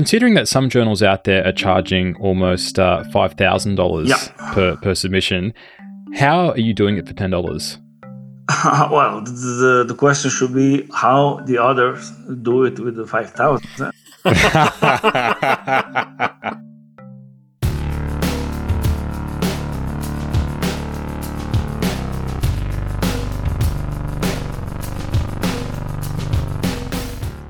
considering that some journals out there are charging almost uh, five thousand yeah. dollars per per submission, how are you doing it for ten dollars? well, the, the question should be how the others do it with the five thousand.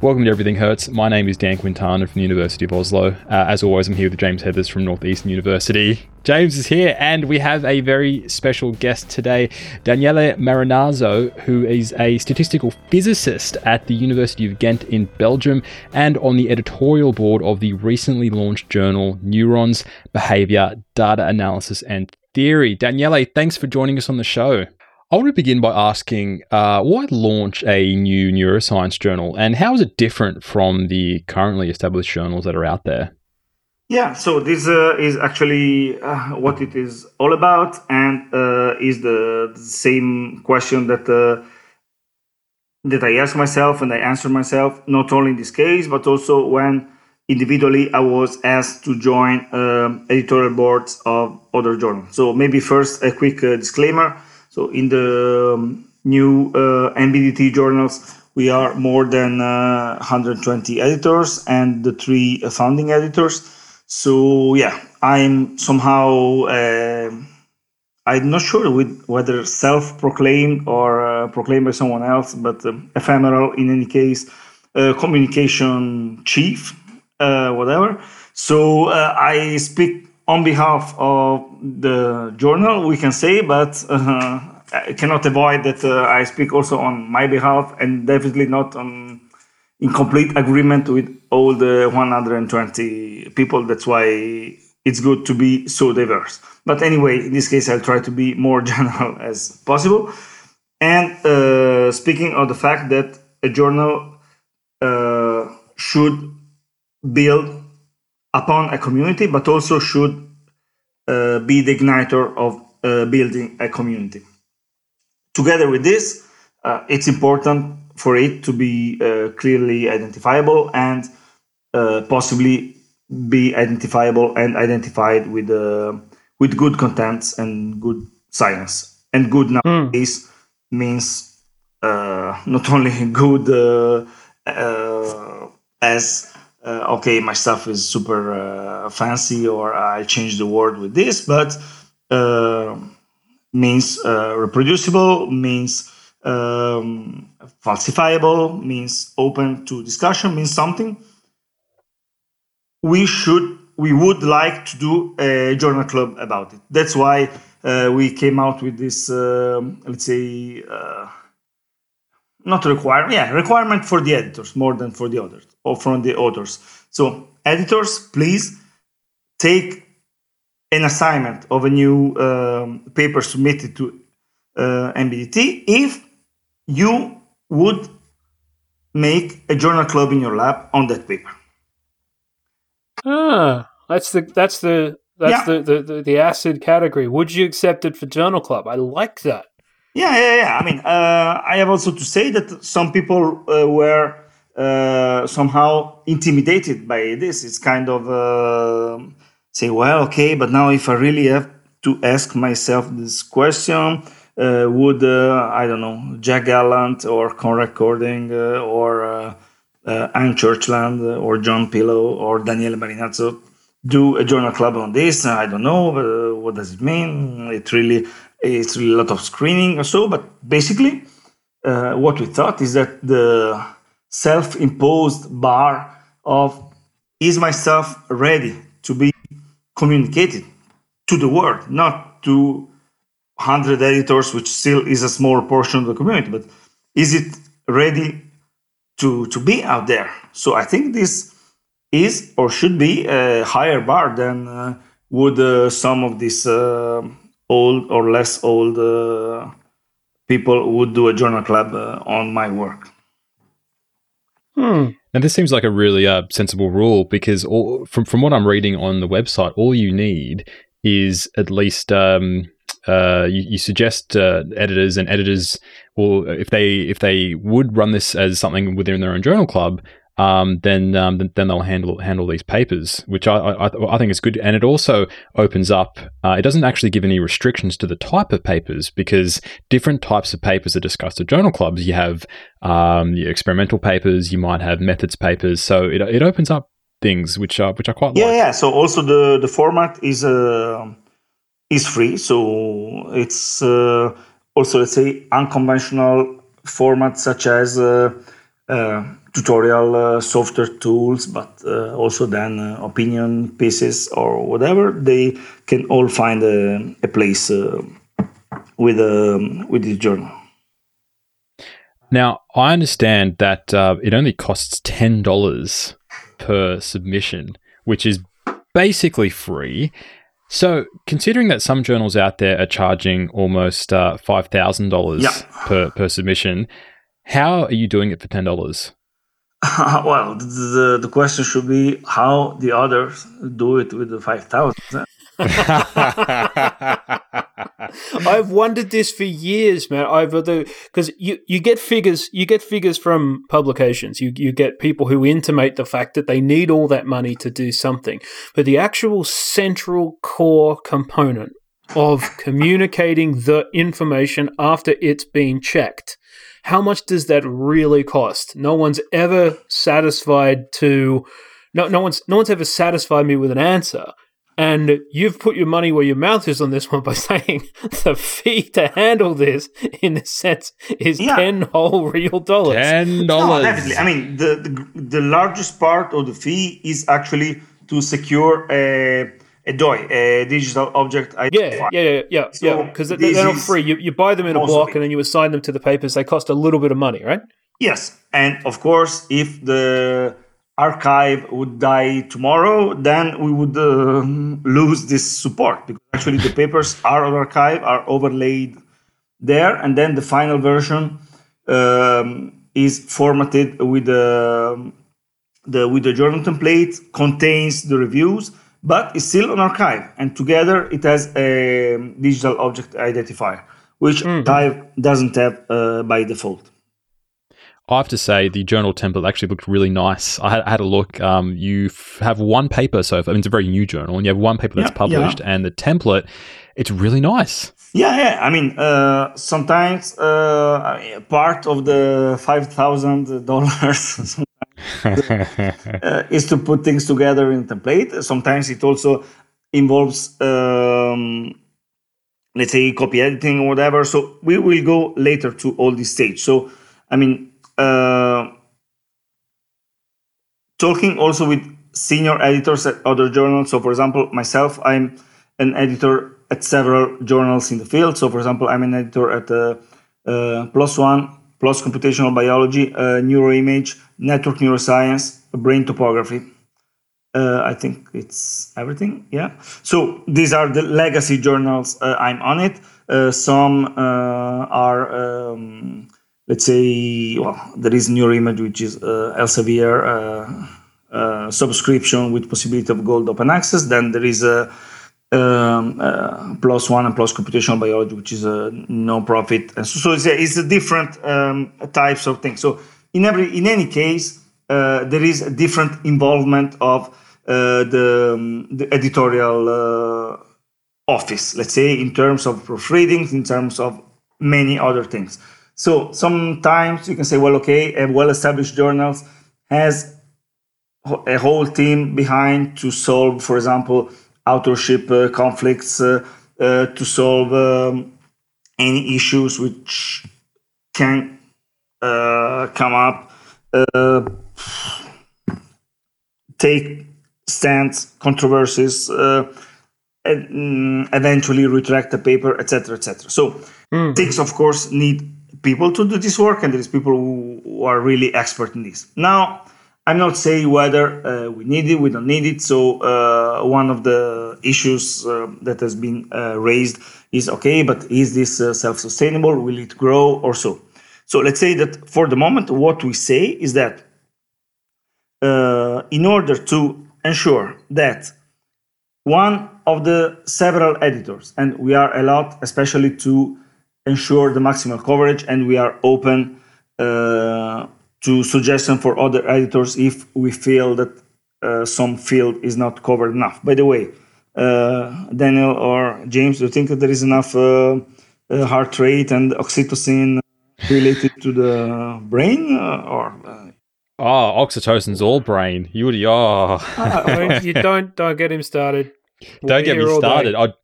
Welcome to Everything Hertz. My name is Dan Quintana from the University of Oslo. Uh, as always, I'm here with James Heathers from Northeastern University. James is here, and we have a very special guest today, Daniele Marinazzo, who is a statistical physicist at the University of Ghent in Belgium and on the editorial board of the recently launched journal Neurons, Behavior, Data Analysis and Theory. Daniele, thanks for joining us on the show. I want to begin by asking uh, why launch a new neuroscience journal and how is it different from the currently established journals that are out there? Yeah, so this uh, is actually uh, what it is all about, and uh, is the, the, same question that uh, that I ask myself and I answer myself, not only in this case, but also when individually I was asked to join um, editorial boards of other journals. So maybe first a quick uh, disclaimer so in the um, new uh, NBDT journals, we are more than uh, 120 editors and the three founding editors. So yeah, I'm somehow uh, I'm not sure with whether self-proclaimed or uh, proclaimed by someone else, but um, ephemeral in any case, uh, communication chief, uh, whatever. So I speak on behalf of the journal, we can say, but uh, I cannot avoid that uh, I speak also on my behalf and definitely not on in complete agreement with all the 120 people. That's why it's good to be so diverse. But anyway, in this case, I'll try to be more general as possible. And uh, speaking of the fact that a journal uh, should build upon a community, but also should uh, be the igniter of uh, building a community. Together with this, uh, it's important for it to be uh, clearly identifiable and uh, possibly be identifiable and identified with uh, with good contents and good science. And good hmm. nowadays mm. means not only good as uh, okay, my stuff is super uh, fancy, or I change the word with this, but uh, means uh, reproducible, means um, falsifiable, means open to discussion, means something. We should, we would like to do a journal club about it. That's why uh, we came out with this, um, let's say, uh, not requirement, yeah, requirement for the editors more than for the others or from the authors. So editors, please take an assignment of a new um, paper submitted to uh, NBDT if you would make a journal club in your lab on that paper. Ah, that's the that's the that's yeah. the, the, the, the acid category. Would you accept it for journal club? I like that. Yeah, yeah, yeah. I mean, uh, I have also to say that some people uh, were uh, somehow intimidated by this. It's kind of uh, say, well, okay, but now if I really have to ask myself this question, uh, would uh, I don't know Jack Gallant or Konrad Kording or Anne Churchland or John Pillow or Daniele Marinazzo do a journal club on this? I don't know. what does it mean? It really it's really a lot of screening or so, but basically, uh, what we thought is that the self-imposed bar of is myself ready to be communicated to the world, not to 100 editors, which still is a small portion of the community, but is it ready to, to be out there? So I think this is or should be a higher bar than uh, would uh, some of these uh, old or less old uh, people would do a journal club uh, on my work. Hmm. And this seems like a really uh, sensible rule because all, from from what I'm reading on the website, all you need is at least um, uh, you, you, suggest uh, editors and editors will if they if they would run this as something within their own journal club, um, then, um, then they'll handle handle these papers, which I, I, I think is good. And it also opens up. Uh, it doesn't actually give any restrictions to the type of papers because different types of papers are discussed at journal clubs. You have um, experimental papers, you might have methods papers. So it, it opens up things which are which are quite yeah like. yeah. So also the the format is uh, is free. So it's uh, also let's say unconventional formats such as. Uh, uh tutorial uh, software tools, but uh, also then uh, opinion pieces or whatever, they can all find a, a place with um, with this journal. Now, I understand that uh, it only costs ten dollars per submission, which is basically free. So, considering that some journals out there are charging almost uh, five thousand yeah. dollars per per submission, how are you doing it for ten dollars? well, the, the question should be how the others do it with the 5,000. I've wondered this for years, man. Over the because you, you get figures you get figures from publications. You you get people who intimate the fact that they need all that money to do something, but the actual central core component of communicating the information after it's been checked how much does that really cost? No one's ever satisfied to no no one's no one's ever satisfied me with an answer. And you've put your money where your mouth is on this one by saying the fee to handle this, in a sense, is yeah. ten whole real dollars. Ten dollars. No, definitely. I mean, the, the the largest part of the fee is actually to secure a a DOI, a digital object identifier. Yeah, yeah, yeah, so yeah. Because they're not free. You, you buy them in a block and then you assign them to the papers. They cost a little bit of money, right? Yes, and of course, if the arXiv would die tomorrow, then we would uh, lose this support because actually the papers are on arXiv, are overlaid there, and then the final version um, is formatted with the, the with the journal template, contains the reviews but it's still on arXiv. And together it has a digital object identifier, which mm. arXiv doesn't have uh, by default. I have to say the journal template actually looked really nice. I had, I had a look. Um, you f- have one paper so far. I mean, it's a very new journal, and you have one paper that's yeah, published, yeah. and the template, it's really nice. Yeah, yeah. I mean, uh, sometimes uh, part of the five thousand dollars uh, is to put things together in template. Sometimes it also involves, um, let's say, copy editing or whatever. So we will go later to all this stage. So, I mean, uh, talking also with senior editors at other journals. So, for example, myself, I'm an editor at several journals in the field. So, for example, I'm an editor at uh, uh, One, PLOS computational biology, uh, neuroimage, network neuroscience, brain topography. Uh, I think it's everything. Yeah. So these are the legacy journals. Uh, I'm on it. Uh, some uh, are, um, let's say, well, there is Neuroimage, which is uh, Elsevier uh, subscription with possibility of gold open access. Then there is a um, uh, one and PLOS computational biology, which is a non-profit. So, so it's, it's a different um, types of things. So in every in any case, uh, there is a different involvement of uh, the, um, the, editorial uh, office, let's say, in terms of proofreading, in terms of many other things. So sometimes you can say, well, okay, a well-established journals has a whole team behind to solve, for example, authorship uh, conflicts uh, uh, to solve um, any issues which can come up, take stands, controversies, and mm, eventually retract the paper, etc., etc. So mm. things, of course, need people to do this work, and there is people who, who are really expert in this. Now, I'm not saying whether uh, we need it, we don't need it. So uh, one of the issues uh, that has been uh, raised is okay, but is this uh, self-sustainable? Will it grow or so? So let's say that for the moment, what we say is that uh, in order to ensure that one of the several editors, and we are allowed especially to ensure the maximal coverage, and we are open to suggestion for other editors if we feel that uh, some field is not covered enough. By the way, uh, Daniel or James, do you think that there is enough uh, uh heart rate and oxytocin related to the brain, uh, or? Oh, oxytocin's all brain. You would, oh. you don't don't get him started. We'll don't get me started. I,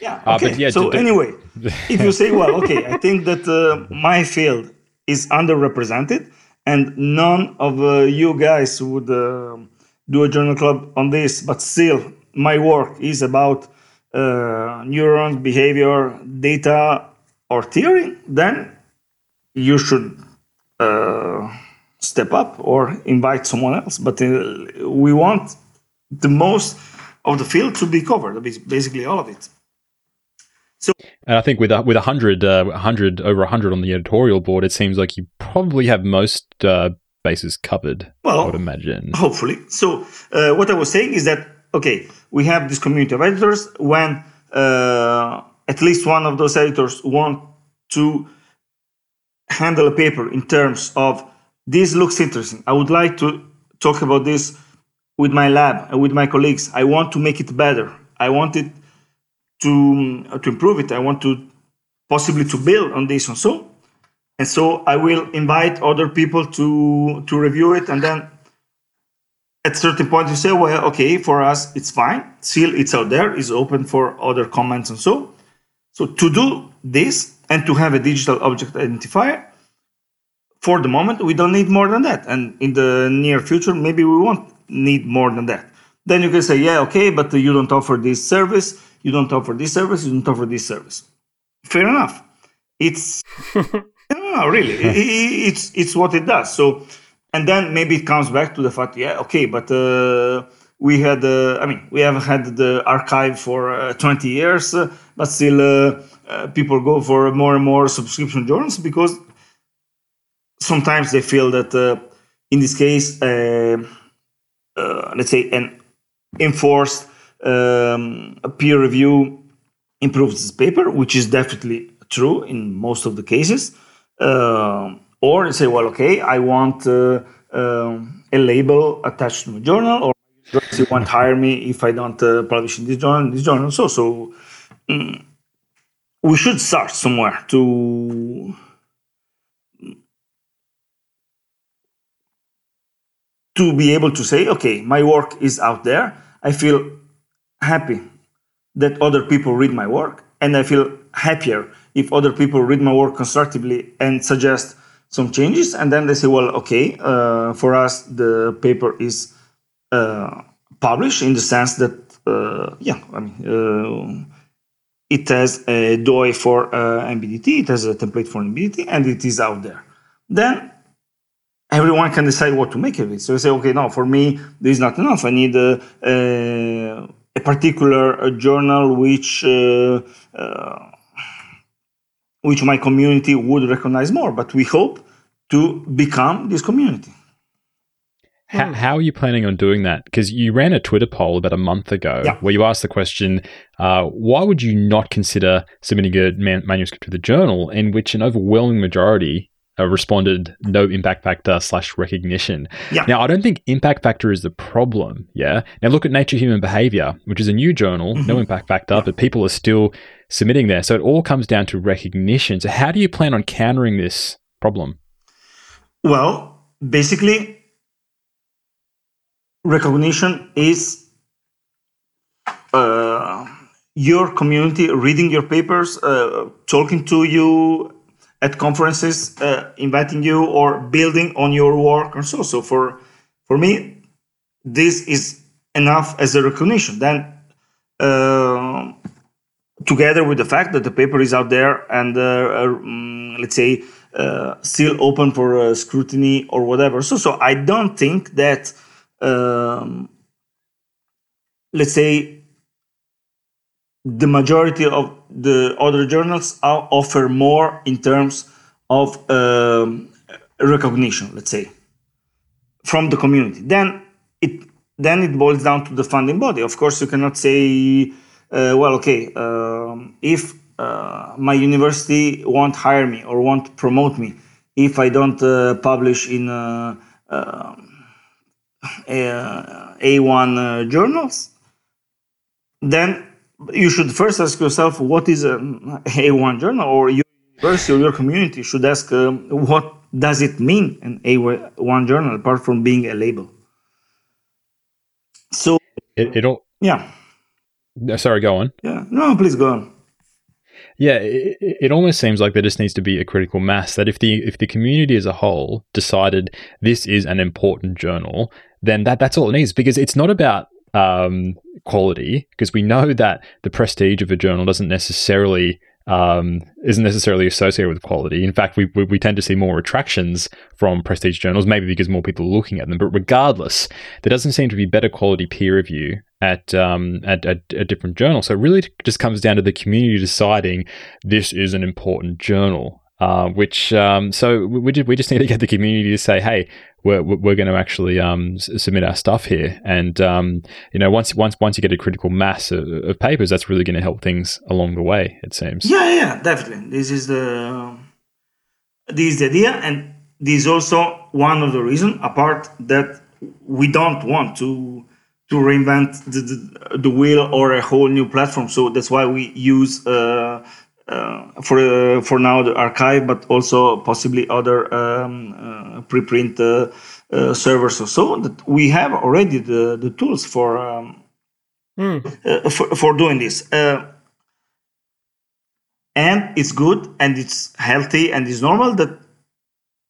yeah. Okay. Uh, yeah, so anyway, if you say, well, okay, I think that uh, my field is underrepresented, and none of uh, you guys would uh, do a journal club on this, but still, my work is about uh, neurons, behavior, data, or theory, then you should uh, step up or invite someone else. But we want the most of the field to be covered, basically all of it. So, and I think with a, with a hundred, uh, hundred over a hundred on the editorial board, it seems like you probably have most uh, bases covered. Well, I would imagine. Hopefully. So, uh, what I was saying is that okay, we have this community of editors. When uh, at least one of those editors want to handle a paper in terms of this looks interesting. I would like to talk about this with my lab and with my colleagues. I want to make it better. I want it to uh, to improve it. I want to possibly to build on this and so. And so I will invite other people to to review it, and then at certain point you say, well, okay, for us it's fine. Still, it's out there. It's open for other comments and so. So to do this and to have a digital object identifier, for the moment we don't need more than that, and in the near future maybe we won't need more than that. Then you can say, yeah, okay, but you don't offer this service you don't offer this service, you don't offer this service. Fair enough. It's no, really, it's it's what it does. So, and then maybe it comes back to the fact, yeah, okay, but uh, we had, uh, I mean, we have had the arXiv for uh, 20 years, uh, but still, uh, uh, people go for more and more subscription journals because sometimes they feel that, in this case, let's say, an enforced um, peer review improves this paper, which is definitely true in most of the cases. Uh, or say, well, okay, I want uh, uh, a label attached to my journal, or you won't hire me if I don't uh, publish in this journal, this journal. So, so um, we should start somewhere to to be able to say, okay, my work is out there. I feel happy that other people read my work, and I feel happier if other people read my work constructively and suggest some changes. And then they say, well, okay, uh, for us, the paper is uh, published in the sense that, uh, yeah, I mean, uh, it has a DOI for uh, NBDT, it has a template for NBDT, and it is out there. Then everyone can decide what to make of it. So you say, okay, no, for me, this is not enough. I need a, a a particular uh, journal which uh, uh, which my community would recognize more. But we hope to become this community. How, how, are you planning on doing that? Because you ran a Twitter poll about a month ago yeah. where you asked the question, uh, why would you not consider submitting a man- manuscript to the journal? In which an overwhelming majority uh, responded no impact factor slash recognition. Yeah. Now, I don't think impact factor is the problem. Yeah. Now, look at Nature Human Behavior, which is a new journal, mm-hmm. no impact factor, but people are still submitting there. So it all comes down to recognition. So, how do you plan on countering this problem? Well, basically, recognition is uh, your community reading your papers, uh, talking to you, at conferences uh, inviting you or building on your work and so. So for for me, this is enough as a recognition. Then uh, together with the fact that the paper is out there and uh, um, let's say uh, still open for scrutiny or whatever. So so I don't think that um, let's say the majority of the other journals offer more in terms of um, recognition, let's say, from the community. Then it then it boils down to the funding body. Of course, you cannot say, uh, well, okay, um, if uh, my university won't hire me or won't promote me if I don't uh, publish in uh, uh, Uh, A1 uh, journals, then you should first ask yourself what is an A1 journal, or your university or your community should ask um, what does it mean an A1 journal apart from being a label. So it, it all yeah. Uh, sorry, go on. Yeah, no, please go on. Yeah, it, it, almost seems like there just needs to be a critical mass that if the if the community as a whole decided this is an important journal, then that that's all it needs because it's not about um, quality because we know that the prestige of a journal doesn't necessarily um, isn't necessarily associated with quality. In fact, we, we, we tend to see more attractions from prestige journals, maybe because more people are looking at them. But regardless, there doesn't seem to be better quality peer review at um, at, at a different journal. So it really just comes down to the community deciding this is an important journal. Uh, which um, so we, we just need to get the community to say, hey, we're, we're going to actually um, submit our stuff here. And um, you know, once once once you get a critical mass of, of papers, that's really going to help things along the way. It seems. Yeah, yeah, definitely. This is the this is the idea, and this is also one of the reasons. Apart that we don't want to to reinvent the, the, the wheel or a whole new platform. So that's why we use. Uh, for uh, for now the arXiv, but also possibly other um, uh, preprint uh, servers or so that we have already the, the tools for, um, mm. for, for doing this. and it's good and it's healthy and it's normal that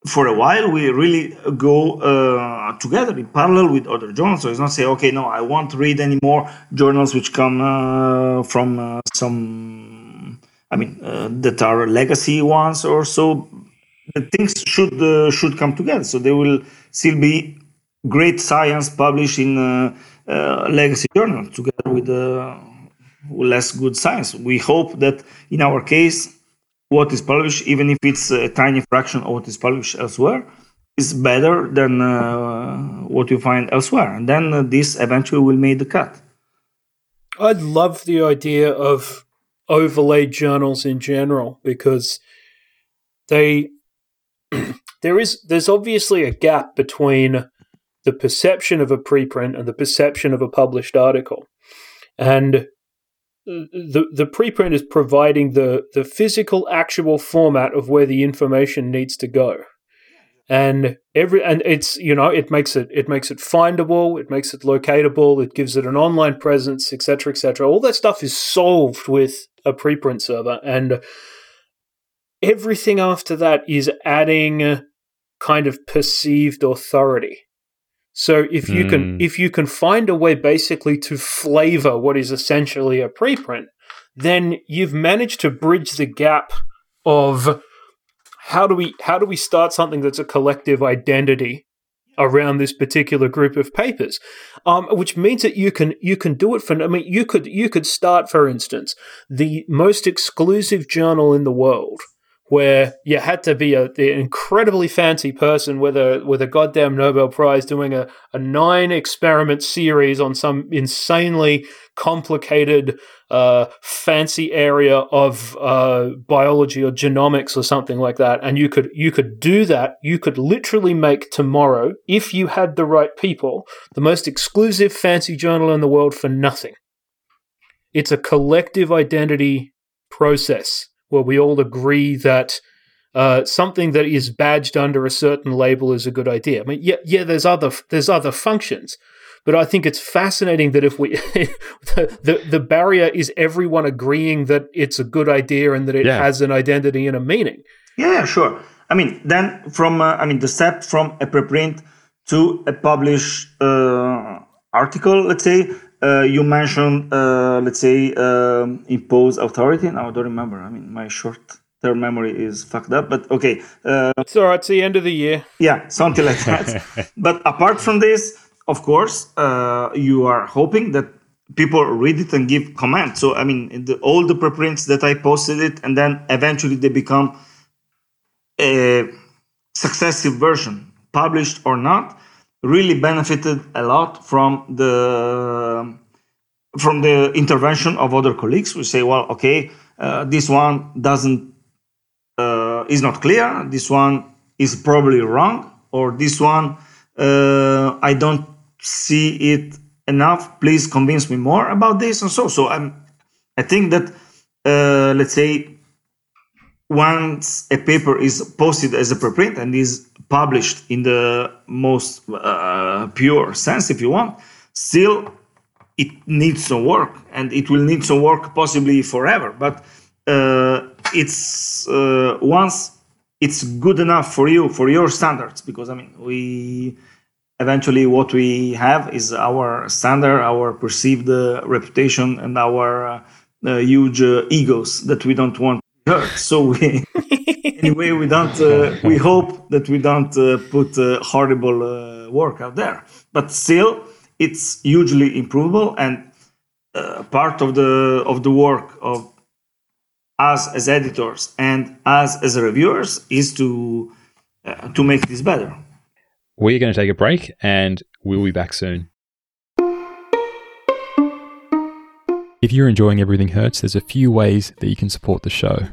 for a while we really go uh, together in parallel with other journals so it's not say okay no i won't read any more journals which come uh, from uh, some I mean, uh, that are legacy ones or so. Things should uh, should come together. So there will still be great science published in uh, uh legacy journal together with uh, less good science. We hope that in our case, what is published, even if it's a tiny fraction of what is published elsewhere, is better than uh, what you find elsewhere. And then this eventually will make the cut. I'd love the idea of overlaid journals in general because they there is there's obviously a gap between the perception of a preprint and the perception of a published article. And the the preprint is providing the the physical actual format of where the information needs to go. And every and it's you know it makes it it makes it findable it makes it locatable it gives it an online presence etc etc all that stuff is solved with a preprint server and everything after that is adding kind of perceived authority so if you mm. can hmm. if you can find a way basically to flavor what is essentially a preprint then you've managed to bridge the gap of how do we how do we start something that's a collective identity around this particular group of papers, um, which means that you can you can do it for. I mean, you could you could start, for instance, the most exclusive journal in the world where you had to be a, an incredibly fancy person with a with a goddamn Nobel Prize doing a, a nine experiment series on some insanely complicated uh, fancy area of uh, biology or genomics or something like that, and you could you could do that. You could literally make tomorrow, if you had the right people, the most exclusive fancy journal in the world for nothing. It's a collective identity process where we all agree that uh, something that is badged under a certain label is a good idea. I mean, yeah, yeah, there's other there's other functions, but I think it's fascinating that if we the, the, the barrier is everyone agreeing that it's a good idea and that it yeah. has an identity and a meaning. Yeah, sure. I mean, then from uh, I mean the step from a preprint to a published uh, article, let's say, uh, you mentioned, uh, let's say, um, impose authority. Now I don't remember. I mean, my short term memory is fucked up, but okay. Uh, it's all right. It's the end of the year. Yeah, something like that. but apart from this, of course, uh, you are hoping that people read it and give comments. So, I mean, the, all the preprints that I posted it, and then eventually they become a successive version, published or not really benefited a lot from the from the intervention of other colleagues. We say, well, okay, uh, this one doesn't uh, is not clear. This one is probably wrong, or this one uh, I don't see it enough. Please convince me more about this and so. So I'm, I think that uh, let's say once a paper is posted as a preprint and is published in the most uh, pure sense, if you want, still it needs some work and it will need some work possibly forever. But uh, it's uh, once it's good enough for you for your standards because I mean we eventually what we have is our standard, our perceived uh, reputation, and our uh, uh, huge egos that we don't want hurt. So we, anyway, we don't. Uh, we hope that we don't uh, put uh, horrible work out there. But still, it's hugely improvable, and part of the of the work of us as editors and us as reviewers is to to make this better. We're going to take a break, and we'll be back soon. If you're enjoying Everything Hertz, there's a few ways that you can support the show.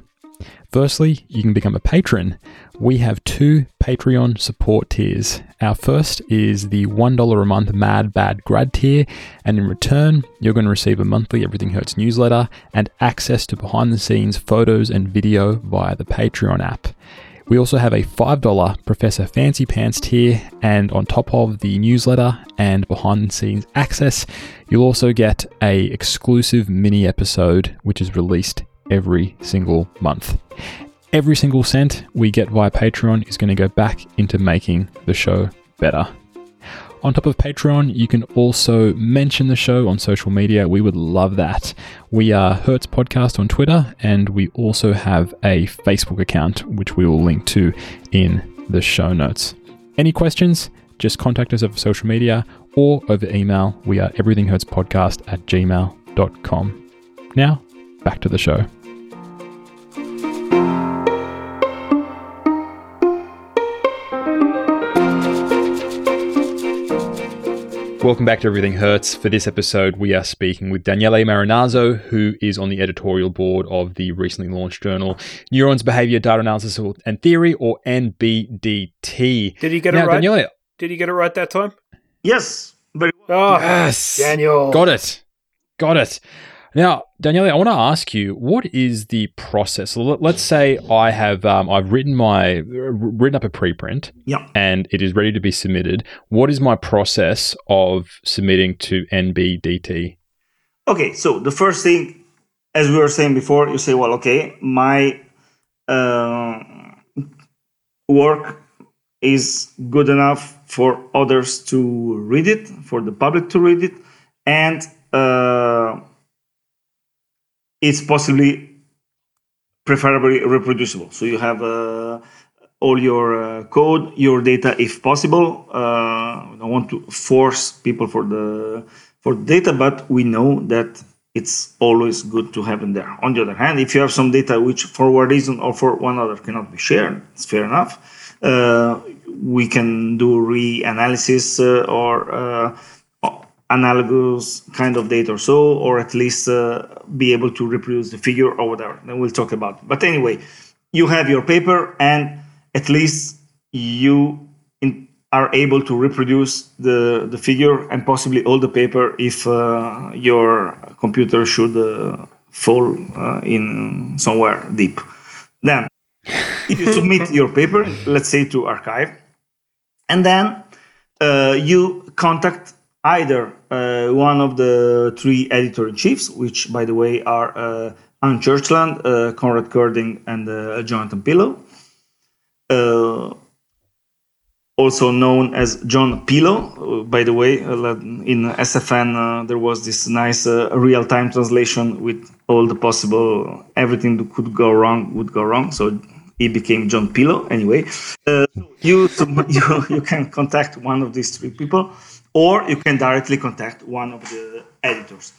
Firstly, you can become a patron. We have two Patreon support tiers. Our first is the $1 a month Mad Bad Grad tier, and in return, you're going to receive a monthly Everything Hertz newsletter and access to behind the scenes photos and video via the Patreon app. We also have a $5 Professor Fancy Pants tier, and on top of the newsletter and behind the scenes access, you'll also get a exclusive mini episode which is released every single month. Every single cent we get via Patreon is going to go back into making the show better. On top of Patreon, you can also mention the show on social media. We would love that. We are Hertz Podcast on Twitter, and we also have a Facebook account, which we will link to in the show notes. Any questions? Just contact us over social media or over email. We are everythinghertzpodcast at gmail.com. Now, back to the show. Welcome back to Everything Hertz. For this episode, we are speaking with Daniele Marinazzo, who is on the editorial board of the recently launched journal Neurons Behavior Data Analysis and Theory, or NBDT. Did he get now, it right? Daniele, Did he get it right that time? Yes. Very well. Oh, yes. Daniel. Got it. Got it. Now, Daniele, I want to ask you, what is the process? Let's say I have um, I've written my written up a preprint, yeah. and it is ready to be submitted. What is my process of submitting to NBDT? Okay, so the first thing, as we were saying before, you say, well, okay, my uh, work is good enough for others to read it, for the public to read it, and uh, it's possibly preferably reproducible. So you have uh, all your uh, code, your data, if possible. Uh, I don't want to force people for the for data, but we know that it's always good to have in there. On the other hand, if you have some data which, for one reason or for one other, cannot be shared, it's fair enough. Uh, we can do reanalysis uh, or uh, analogous kind of data or so, or at least uh, be able to reproduce the figure or whatever. Then we'll talk about it. But anyway, you have your paper, and at least you in, are able to reproduce the, the figure and possibly all the paper if uh, your computer should uh, fall uh, in somewhere deep. Then, if you submit your paper, let's say to arXiv, and then uh, you contact either uh, one of the three editor in chiefs, which, by the way, are uh, Anne Churchland, uh, Konrad Kording, and uh, Jonathan Pillow, uh, also known as John Pillow. Uh, by the way, in SFN there was this nice real-time translation with all the possible everything that could go wrong would go wrong. So he became John Pillow. Anyway, you, you you can contact one of these three people or you can directly contact one of the editors.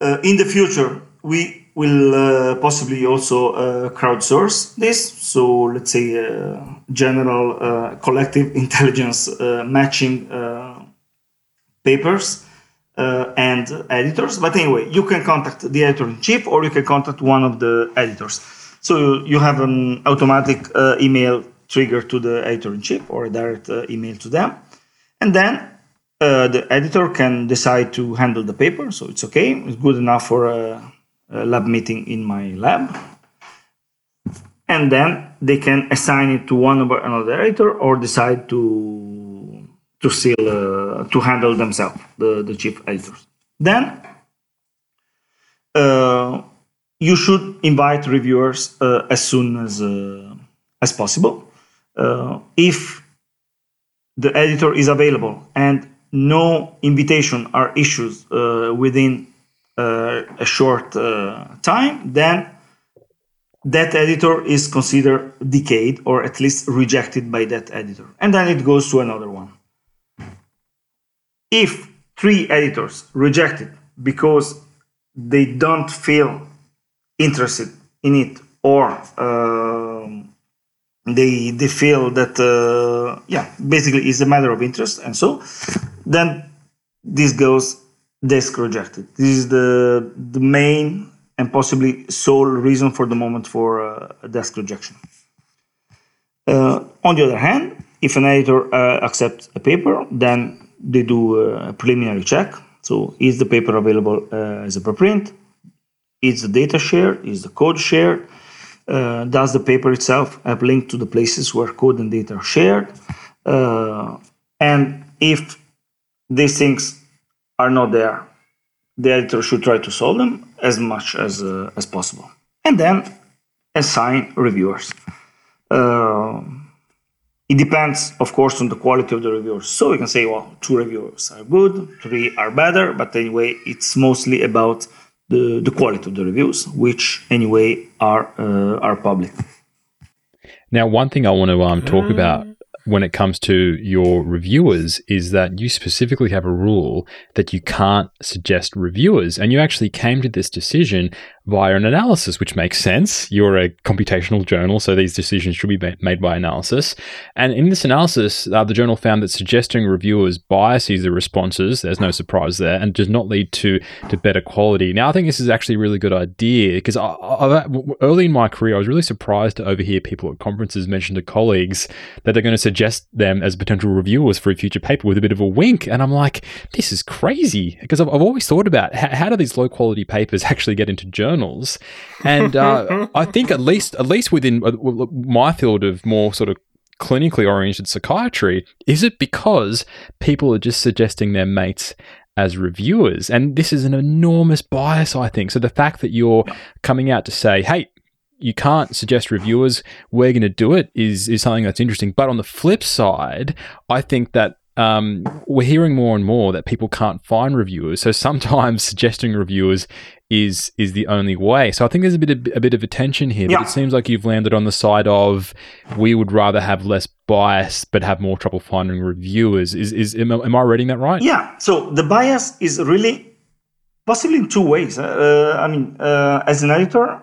Uh, in the future, we will uh, possibly also uh, crowdsource this. So let's say uh, general uh, collective intelligence uh, matching papers and editors. But anyway, you can contact the editor in chief or you can contact one of the editors. So you have an automatic email trigger to the editor in chief or a direct email to them. And then uh, the editor can decide to handle the paper. So it's okay. It's good enough for a, a lab meeting in my lab. And then they can assign it to one or another editor or decide to to still uh, to handle themselves, the, the chief editors. Then uh, you should invite reviewers uh, as soon as uh, as possible. Uh, if the editor is available and no invitation are issued uh, within uh, a short uh, time, then that editor is considered decayed or at least rejected by that editor. And then it goes to another one. If three editors reject it because they don't feel interested in it or um, they they feel that uh, yeah basically it's a matter of interest and so then this goes desk rejected this is the the main and possibly sole reason for the moment for uh, a desk rejection uh, on the other hand if an editor uh, accepts a paper then they do a preliminary check. So is the paper available uh, as a preprint? Is the data shared? Is the code shared? Uh, does the paper itself have link to the places where code and data are shared? Uh, and if these things are not there, the editor should try to solve them as much as uh, as possible, and then assign reviewers. Uh, it depends, of course, on the quality of the reviewers. So we can say, well, two reviewers are good, three are better, but anyway, it's mostly about the, the quality of the reviews, which anyway are uh, are public. Now, one thing I want to um, talk about when it comes to your reviewers is that you specifically have a rule that you can't suggest reviewers. And you actually came to this decision via an analysis, which makes sense. You're a computational journal, so these decisions should be made by analysis. And in this analysis, uh, the journal found that suggesting reviewers biases the responses, there's no surprise there, and does not lead to, to better quality. Now, I think this is actually a really good idea because I, I, early in my career, I was really surprised to overhear people at conferences mention to colleagues that they're going to suggest them as potential reviewers for a future paper with a bit of a wink. And I'm like, this is crazy because I've, I've always thought about how, how do these low quality papers actually get into journals? Journals, and uh, I think at least at least within uh, my field of more sort of clinically oriented psychiatry, is it because people are just suggesting their mates as reviewers, and this is an enormous bias, I think. So the fact that you're coming out to say, "Hey," you can't suggest reviewers. We're going to do it is is something that's interesting. But on the flip side, I think that um, we're hearing more and more that people can't find reviewers. So sometimes suggesting reviewers is is the only way. So I think there's a bit of, a bit of a tension here. Yeah. But it seems like you've landed on the side of we would rather have less bias but have more trouble finding reviewers. Is is am, am I reading that right? Yeah. So the bias is really possibly in two ways. Uh, I mean, uh, as an editor,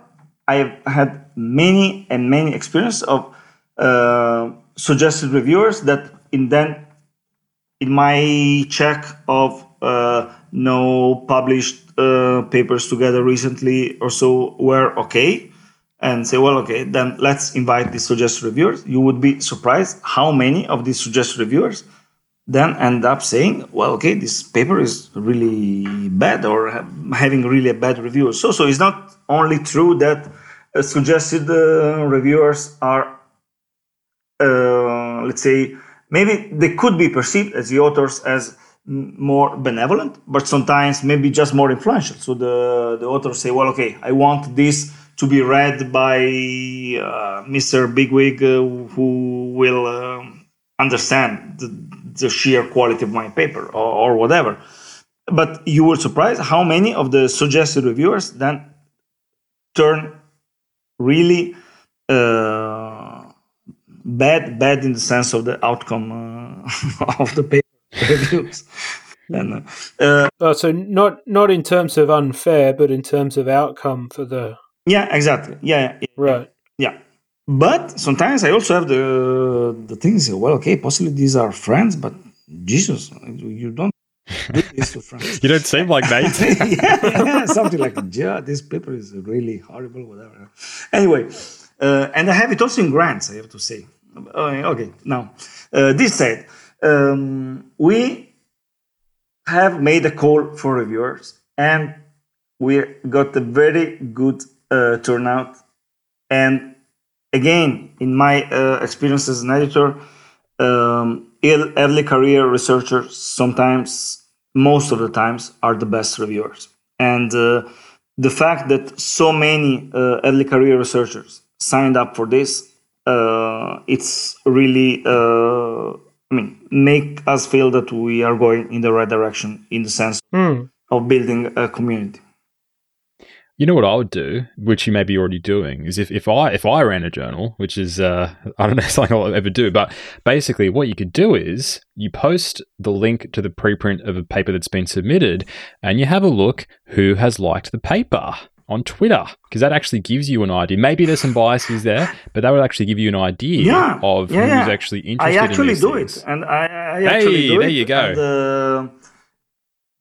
I have had many and many experience of uh, suggested reviewers that in then in my check of uh, no published uh, papers together recently or so were okay and say well okay then let's invite these suggested reviewers. You would be surprised how many of these suggested reviewers then end up saying well okay this paper is really bad or having really a bad review so. So it's not only true that uh, suggested uh, reviewers are uh, let's say maybe they could be perceived as the authors as more benevolent, but sometimes maybe just more influential. So the the authors say, well, okay, I want this to be read by uh, Mr. Bigwig, uh, who will uh, understand the, the, sheer quality of my paper or, or, whatever. But you were surprised how many of the suggested reviewers then turn really uh, bad, bad in the sense of the outcome uh, of the paper reviews. And, uh, oh, so not not in terms of unfair, but in terms of outcome for the. Yeah, exactly. Yeah, yeah right. Yeah, but sometimes I also have the the things. Well, okay, possibly these are friends, but Jesus, you don't do this to friends. you don't seem like mates. yeah, yeah, something like yeah, this paper is really horrible, whatever. Anyway, uh, and I have it also in grants. I have to say okay, now uh, this said, um, we have made a call for reviewers, and we got a very good uh, turnout. And again, in my uh, experience as an editor, um, early career researchers sometimes, most of the times, are the best reviewers. And uh, the fact that so many uh, early career researchers signed up for this, uh, it's really, uh, I mean, make us feel that we are going in the right direction in the sense Mm. of building a community. You know what I would do, which you may be already doing, is if, if I if I ran a journal, which is uh, I don't know something I'll ever do, but basically what you could do is you post the link to the preprint of a paper that's been submitted, and you have a look who has liked the paper on Twitter because that actually gives you an idea. Maybe there's some biases there, but that would actually give you an idea Yeah, of yeah, who's yeah. actually interested. In this. I actually in do things. it, and I, I actually Hey, do there it. you go. And, uh,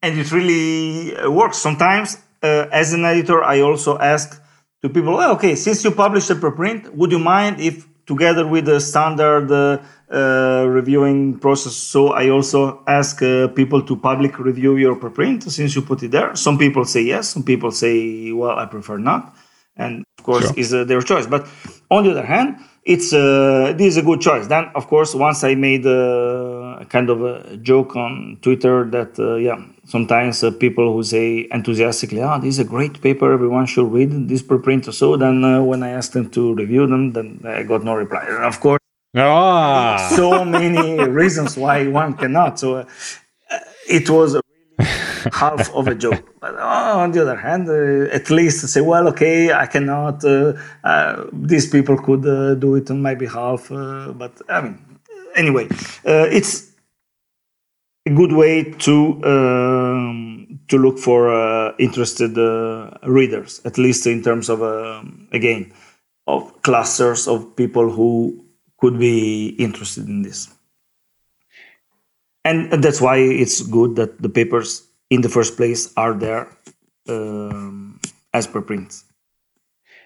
and it really uh, works. Sometimes, uh, as an editor, I also ask to people, well, okay, since you published a preprint, would you mind if, together with the standard uh, uh, reviewing process, so I also ask uh, people to public review your preprint since you put it there? Some people say yes, some people say, well, I prefer not. And of course, Sure. is uh, their choice. But on the other hand, it's uh, this is a good choice. Then, of course, once I made uh, a kind of a joke on Twitter that uh, yeah, sometimes uh, people who say enthusiastically, "Ah, this is a great paper. Everyone should read this preprint." or so then, uh, when I asked them to review them, then I got no reply. And of course, Ah, so many reasons why one cannot. So uh, it was half of a joke. But uh, on the other hand, uh, at least say, well, okay, I cannot. Uh, uh, these people could uh, do it on my behalf. Uh, but I mean, anyway, uh, it's a good way to um, to look for uh, interested uh, readers, at least in terms of um, again of clusters of people who could be interested in this. And that's why it's good that the papers in the first place are there um, as per print.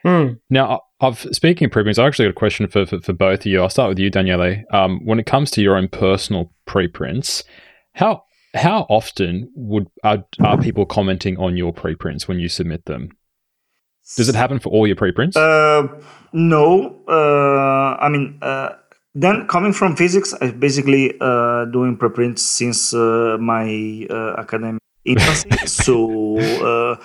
Hmm. Now, I've speaking of preprints, I actually got a question for, for, for both of you. I'll start with you, Daniele. Um, when it comes to your own personal preprints, how how often would are, are people commenting on your preprints when you submit them? Does it happen for all your preprints? Uh, no, uh, I mean, uh, then coming from physics, I've basically uh, doing preprints since uh, my uh, academic infancy. so uh,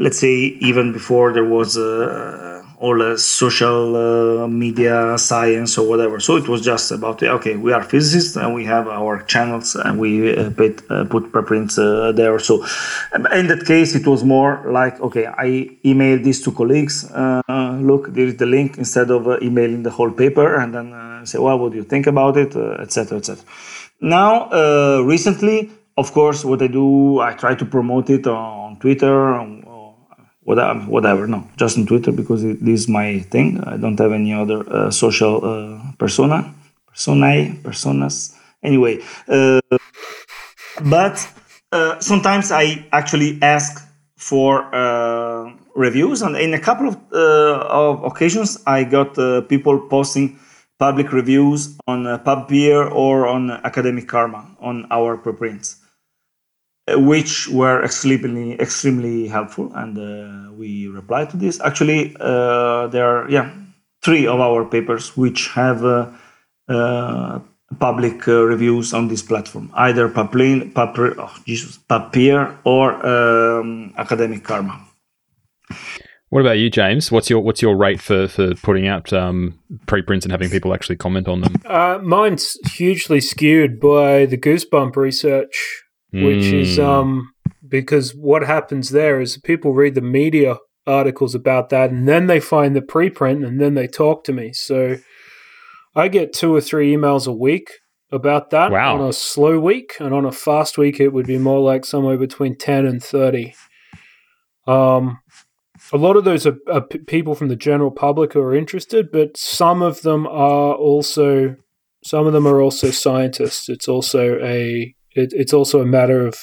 let's say even before there was uh, the social uh, media science or whatever. So it was just about okay, we are physicists and we have our channels and we uh, put, uh, put preprints uh, there. So in that case, it was more like okay, I email this to colleagues. Uh, look, there is the link instead of uh, emailing the whole paper and then say, well, what do you think about it, etc., etc. Now, recently, of course, what I do, I try to promote it on Twitter, on, or whatever. No, just on Twitter because it, this is my thing. I don't have any other uh, social uh, persona, personae, personas. Anyway, uh, but uh, sometimes I actually ask for uh, reviews, and in a couple of, uh, of occasions, I got people posting public reviews on uh, PubPeer or on Academic Karma on our preprints, which were extremely extremely helpful, and uh, we replied to this. Actually, uh, there are yeah three of our papers which have. Uh, uh, public uh, reviews on this platform, either Paplin, Papr, oh, Jesus, Papier or um, Academic Karma. what about you, James? What's your what's your rate for for putting out um, preprints and having people actually comment on them? Uh, mine's hugely skewed by the Goosebump research, which is Mm. um because what happens there is people read the media articles about that, and then they find the preprint, and then they talk to me. So I get two or three emails a week about that Wow. on a slow week, and on a fast week, it would be more like somewhere between ten and thirty. Um, a lot of those are, are p- people from the general public who are interested, but some of them are also some of them are also scientists. It's also a it, it's also a matter of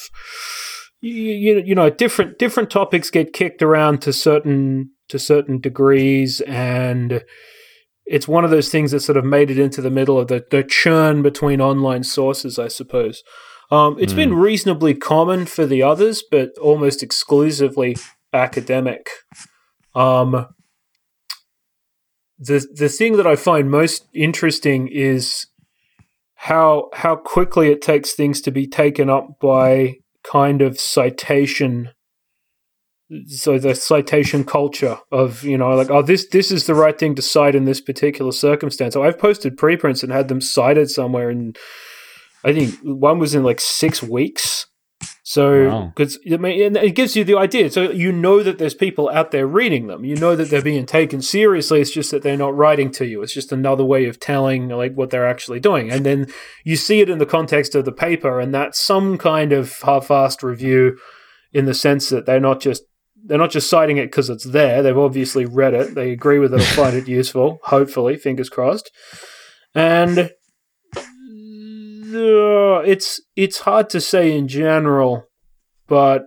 you, you, know different different topics get kicked around to certain to certain degrees and it's one of those things that sort of made it into the middle of the, the churn between online sources, I suppose. Um, it's mm. been hmm. reasonably common for the others, but almost exclusively academic. Um, the the thing that I find most interesting is how how quickly it takes things to be taken up by kind of citation so the citation culture of you know like oh this this is the right thing to cite in this particular circumstance. So i've posted preprints and had them cited somewhere and i think one was in like six weeks so, because wow. I mean, it gives you the idea. So you know that there's people out there reading them. You know that they're being taken seriously. It's just that they're not writing to you. It's just another way of telling like what they're actually doing. And then you see it in the context of the paper, and that's some kind of half-assed review, in the sense that they're not just they're not just citing it because it's there. They've obviously read it. They agree with it or find it useful. Hopefully, fingers crossed. And uh, it's it's hard to say in general, but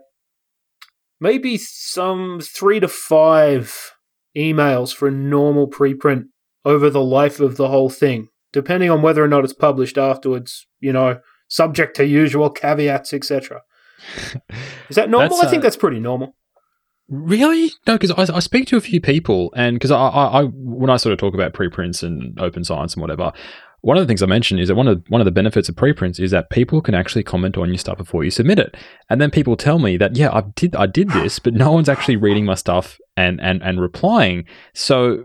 maybe some three to five emails for a normal preprint over the life of the whole thing, depending on whether or not it's published afterwards. You know, subject to usual caveats, etc. Is that normal? I think uh, that's pretty normal. Really? No, because I, I, speak to a few people, and because I, I, I, when I sort of talk about preprints and open science and whatever, one of the things I mentioned is that one of one of the benefits of preprints is that people can actually comment on your stuff before you submit it, and then people tell me that yeah, I did I did this, but no one's actually reading my stuff and and and replying. So,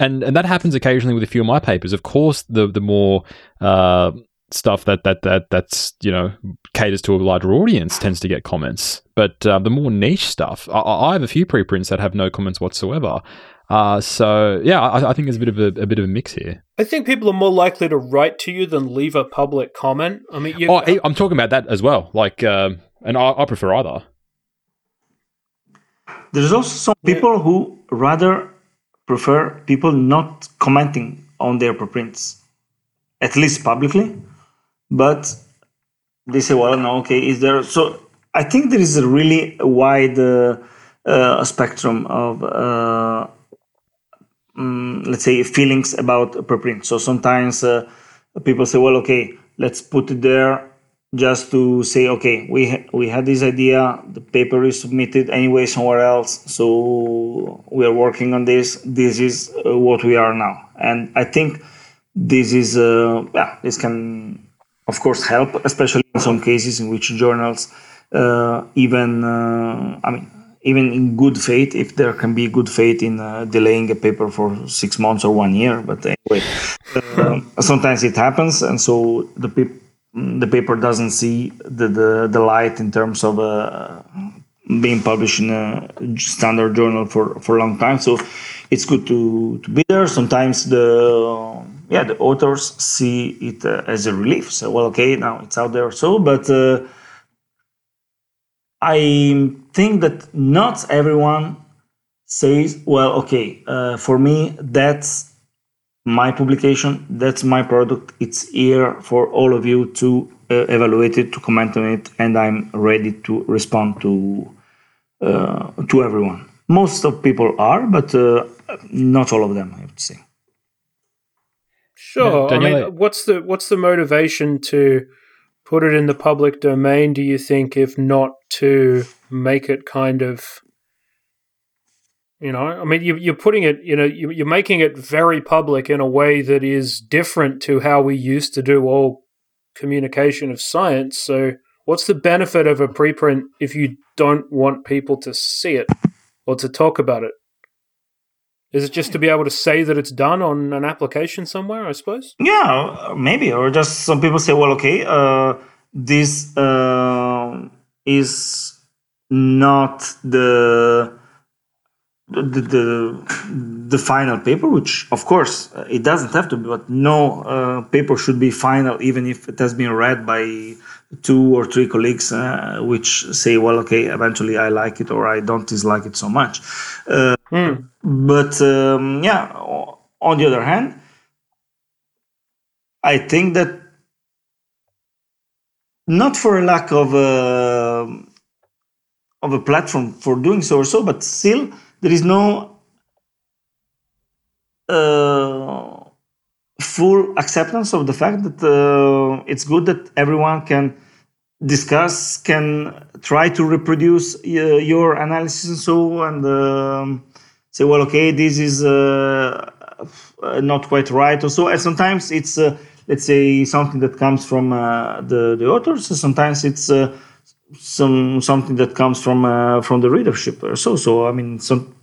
and and that happens occasionally with a few of my papers. Of course, the the more uh, stuff that that that that's you know caters to a larger audience tends to get comments, but uh, the more niche stuff, I, I have a few preprints that have no comments whatsoever. Uh, so yeah, I, I, think there's a bit of a, a, bit of a mix here. I think people are more likely to write to you than leave a public comment. I mean, oh, I'm talking about that as well. Like, uh, and I, I, prefer either. There's also some people who rather prefer people not commenting on their preprints, at least publicly. But they say, well, no, okay, is there? So I think there is a really wide uh, uh, spectrum of uh, um, let's say feelings about a preprint. So sometimes uh, people say, well, okay, let's put it there just to say, okay, we ha- we had this idea, the paper is submitted anyway somewhere else, so we are working on this. This is uh, what we are now, and I think this is uh, yeah, this can of course help, especially in some cases in which journals uh, even uh, I mean even in good faith, if there can be good faith in uh, delaying a paper for six months or one year. But anyway, uh, sometimes it happens, and so the pe- the paper doesn't see the, the, the light in terms of uh, being published in a standard journal for, for a long time. So it's good to, to be there. Sometimes the yeah the authors see it uh, as a relief. So well, okay, now it's out there. So, but uh, I think that not everyone says, well, okay, uh, for me, that's my publication, that's my product, it's here for all of you to uh, evaluate it, to comment on it, and I'm ready to respond to uh, to everyone. Most of people are, but uh, not all of them, I would say. Sure. Yeah, I mean, what's the what's the motivation to put it in the public domain, do you think, if not to make it kind of you know, I mean, you, are putting it, you know, you're making it very public in a way that is different to how we used to do all communication of science. So, what's the benefit of a preprint if you don't want people to see it or to talk about it? Is it just to be able to say that it's done on an application somewhere? I suppose. Yeah, maybe, or just some people say, well, okay, uh, this uh, is not the the, the, the final paper, which of course it doesn't have to be, but no uh, paper should be final, even if it has been read by two or three colleagues, uh, which say, well, okay, eventually I like it or I don't dislike it so much. Mm. But um, yeah, on the other hand, I think that not for a lack of a, uh, of a platform for doing so or so, but still there is no uh, full acceptance of the fact that uh, it's good that everyone can discuss, can try to reproduce uh, your analysis and so, and um, say, well, okay, this is uh, not quite right, or so. And sometimes it's, uh, let's say, something that comes from uh, the the authors. Sometimes it's uh, some something that comes from from the readership, or so. So I mean, some.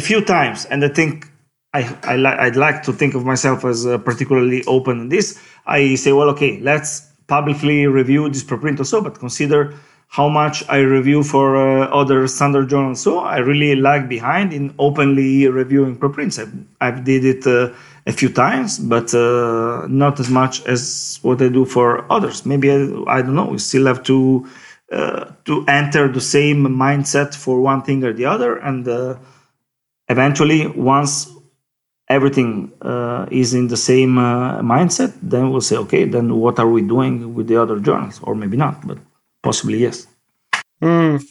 A few times, and I think I, I li- I'd like to think of myself as uh, particularly open in this. I say, well, okay, let's publicly review this preprint or so, but consider how much I review for uh, other standard journals. So I really lag behind in openly reviewing preprints. I've, I've did it uh, a few times, but uh, not as much as what I do for others. Maybe I, I don't know. We still have to uh, to enter the same mindset for one thing or the other, and uh, eventually, once everything uh, is in the same uh, mindset, then we'll say, okay, then what are we doing with the other journals? Or maybe not, but possibly yes. Mm.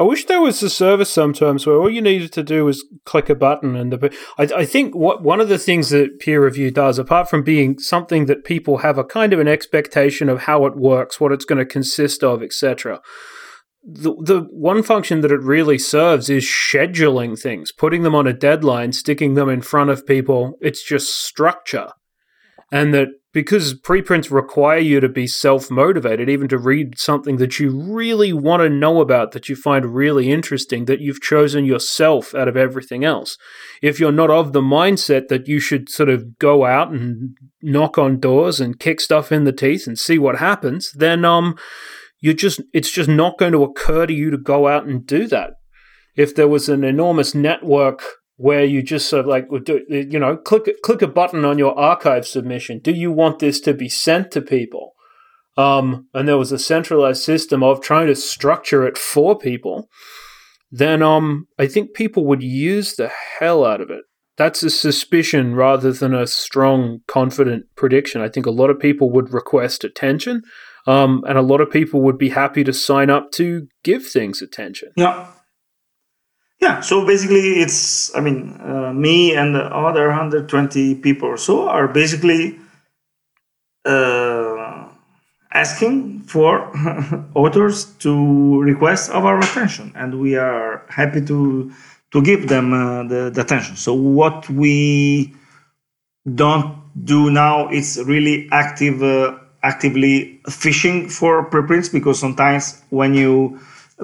I wish there was a service sometimes where all you needed to do was click a button, and the. I, I think what one of the things that peer review does, apart from being something that people have a kind of an expectation of how it works, what it's going to consist of, etc the, the one function that it really serves is scheduling things, putting them on a deadline, sticking them in front of people. It's just structure. And that because preprints require you to be self motivated, even to read something that you really want to know about, that you find really interesting, that you've chosen yourself out of everything else. If you're not of the mindset that you should sort of go out and knock on doors and kick stuff in the teeth and see what happens, then um you're just it's just not going to occur to you to go out and do that. If there was an enormous network where you just sort of like would do you know click click a button on your arXiv submission. Do you want this to be sent to people? Um, and there was a centralized system of trying to structure it for people. Then um, I think people would use the hell out of it. That's a suspicion rather than a strong, confident prediction. I think a lot of people would request attention um, and a lot of people would be happy to sign up to give things attention. Yeah. Yeah, so basically, it's, I mean, uh, me and the other 120 people or so are basically uh, asking for authors to request our attention, and we are happy to to give them uh, the, the attention. So, what we don't do now is really active uh, actively fishing for preprints because sometimes when you